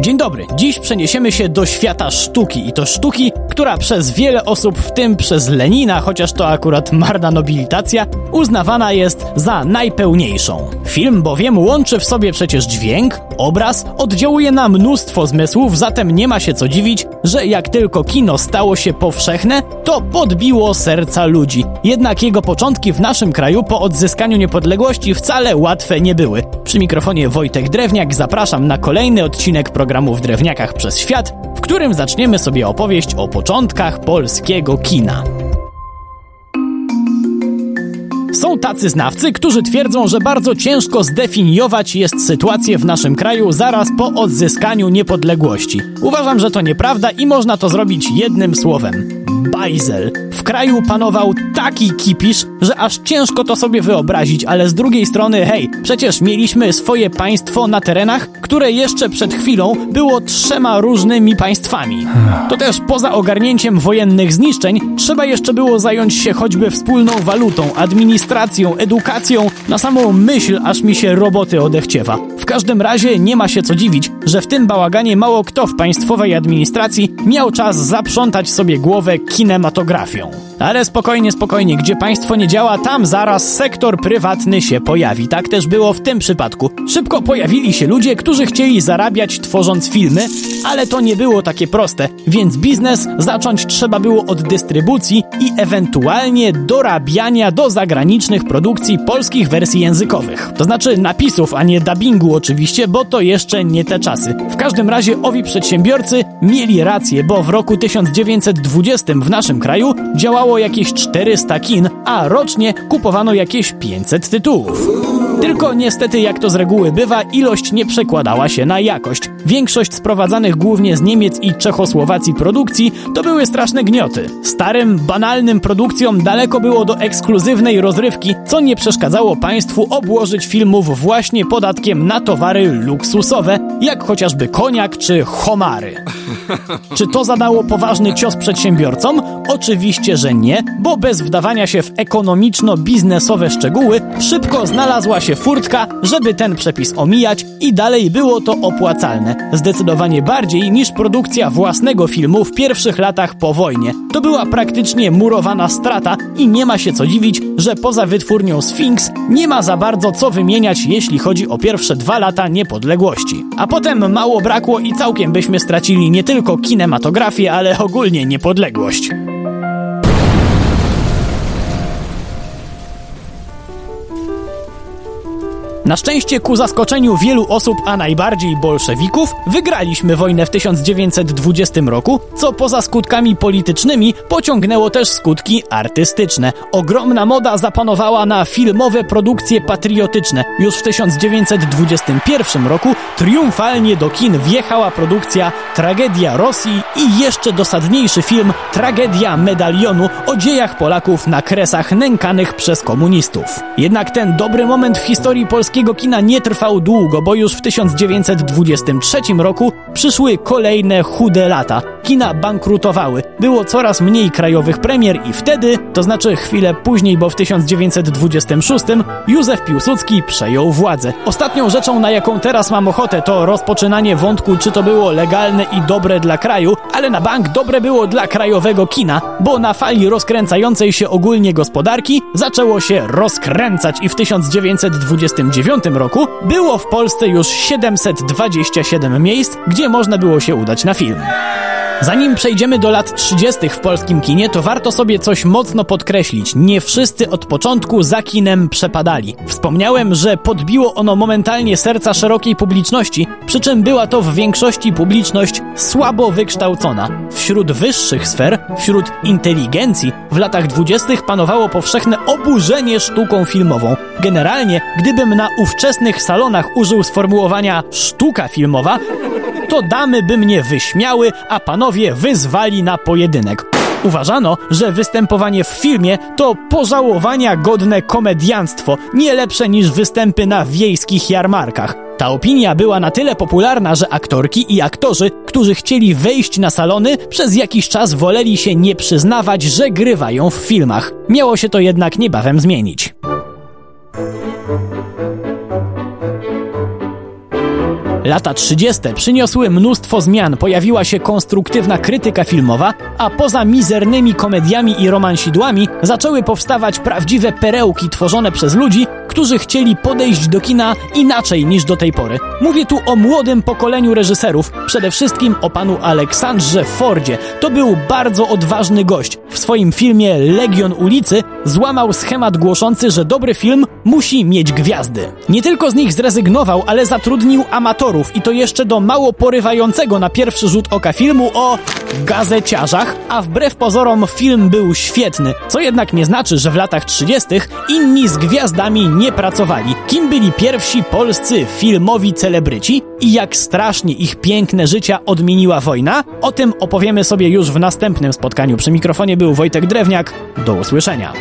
Dzień dobry. Dziś przeniesiemy się do świata sztuki i to sztuki, która przez wiele osób, w tym przez Lenina, chociaż to akurat marna nobilitacja, uznawana jest za najpełniejszą. Film bowiem łączy w sobie przecież dźwięk, obraz, oddziałuje na mnóstwo zmysłów, zatem nie ma się co dziwić, że jak tylko kino stało się powszechne, to podbiło serca ludzi. Jednak jego początki w naszym kraju po odzyskaniu niepodległości wcale łatwe nie były. Przy mikrofonie Wojtek Drewniak zapraszam na kolejny odcinek programu w Drewniakach przez świat, w którym zaczniemy sobie opowieść o początkach polskiego kina. Są tacy znawcy, którzy twierdzą, że bardzo ciężko zdefiniować jest sytuację w naszym kraju zaraz po odzyskaniu niepodległości. Uważam, że to nieprawda i można to zrobić jednym słowem. W kraju panował taki kipisz, że aż ciężko to sobie wyobrazić, ale z drugiej strony, hej, przecież mieliśmy swoje państwo na terenach, które jeszcze przed chwilą było trzema różnymi państwami. To też poza ogarnięciem wojennych zniszczeń, trzeba jeszcze było zająć się choćby wspólną walutą, administracją, edukacją, na samą myśl aż mi się roboty odechciewa. W każdym razie nie ma się co dziwić, że w tym bałaganie mało kto w państwowej administracji miał czas zaprzątać sobie głowę kinematografią. Ale spokojnie, spokojnie, gdzie państwo nie działa, tam zaraz sektor prywatny się pojawi. Tak też było w tym przypadku. Szybko pojawili się ludzie, którzy chcieli zarabiać tworząc filmy, ale to nie było takie proste, więc biznes zacząć trzeba było od dystrybucji i ewentualnie dorabiania do zagranicznych produkcji polskich wersji językowych. To znaczy napisów, a nie dubbingu oczywiście, bo to jeszcze nie te czasy. W każdym razie owi przedsiębiorcy mieli rację, bo w roku 1920 w naszym kraju działało jakieś 400 kin, a rocznie kupowano jakieś 500 tytułów. Tylko niestety, jak to z reguły bywa, ilość nie przekładała się na jakość. Większość sprowadzanych głównie z Niemiec i Czechosłowacji produkcji to były straszne gnioty. Starym, banalnym produkcjom daleko było do ekskluzywnej rozrywki, co nie przeszkadzało państwu obłożyć filmów właśnie podatkiem na towary luksusowe, jak chociażby koniak czy homary. Czy to zadało poważny cios przedsiębiorcom? Oczywiście, że nie, bo bez wdawania się w ekonomiczno-biznesowe szczegóły szybko znalazła się furtka, żeby ten przepis omijać i dalej było to opłacalne. Zdecydowanie bardziej niż produkcja własnego filmu w pierwszych latach po wojnie. To była praktycznie murowana strata i nie ma się co dziwić, że poza wytwórnią Sphinx nie ma za bardzo co wymieniać, jeśli chodzi o pierwsze dwa lata niepodległości. A potem mało brakło i całkiem byśmy stracili nie tylko kinematografię, ale ogólnie niepodległość. Na szczęście ku zaskoczeniu wielu osób, a najbardziej bolszewików, wygraliśmy wojnę w 1920 roku, co poza skutkami politycznymi pociągnęło też skutki artystyczne. Ogromna moda zapanowała na filmowe produkcje patriotyczne. Już w 1921 roku triumfalnie do kin wjechała produkcja Tragedia Rosji i jeszcze dosadniejszy film Tragedia Medalionu o dziejach Polaków na kresach nękanych przez komunistów. Jednak ten dobry moment w historii polskiego polskiego kina nie trwał długo, bo już w 1923 roku przyszły kolejne chude lata. Kina bankrutowały, było coraz mniej krajowych premier i wtedy, to znaczy chwilę później, bo w 1926 Józef Piłsudski przejął władzę. Ostatnią rzeczą, na jaką teraz mam ochotę, to rozpoczynanie wątku, czy to było legalne i dobre dla kraju, ale na bank dobre było dla krajowego kina, bo na fali rozkręcającej się ogólnie gospodarki zaczęło się rozkręcać i w 1929 roku było w Polsce już 727 miejsc, gdzie można było się udać na film. Zanim przejdziemy do lat 30. w polskim kinie, to warto sobie coś mocno podkreślić. Nie wszyscy od początku za kinem przepadali. Wspomniałem, że podbiło ono momentalnie serca szerokiej publiczności, przy czym była to w większości publiczność słabo wykształcona. Wśród wyższych sfer, wśród inteligencji, w latach 20. panowało powszechne oburzenie sztuką filmową. Generalnie, gdybym na ówczesnych salonach użył sformułowania sztuka filmowa, to damy by mnie wyśmiały, a panowie wyzwali na pojedynek. Uważano, że występowanie w filmie to pożałowania godne komedianstwo, nie lepsze niż występy na wiejskich jarmarkach. Ta opinia była na tyle popularna, że aktorki i aktorzy, którzy chcieli wejść na salony, przez jakiś czas woleli się nie przyznawać, że grywają w filmach. Miało się to jednak niebawem zmienić. Lata 30. przyniosły mnóstwo zmian, pojawiła się konstruktywna krytyka filmowa, a poza mizernymi komediami i romansidłami zaczęły powstawać prawdziwe perełki tworzone przez ludzi, którzy chcieli podejść do kina inaczej niż do tej pory. Mówię tu o młodym pokoleniu reżyserów, przede wszystkim o panu Aleksandrze Fordzie. To był bardzo odważny gość. W swoim filmie Legion ulicy złamał schemat głoszący, że dobry film musi mieć gwiazdy. Nie tylko z nich zrezygnował, ale zatrudnił amatorów i to jeszcze do mało porywającego na pierwszy rzut oka filmu o gazeciarzach, a wbrew pozorom film był świetny, co jednak nie znaczy, że w latach 30. inni z gwiazdami nie pracowali. Kim byli pierwsi polscy filmowi celebryci i jak strasznie ich piękne życia odmieniła wojna? O tym opowiemy sobie już w następnym spotkaniu. Przy mikrofonie był Wojtek Drewniak. Do usłyszenia.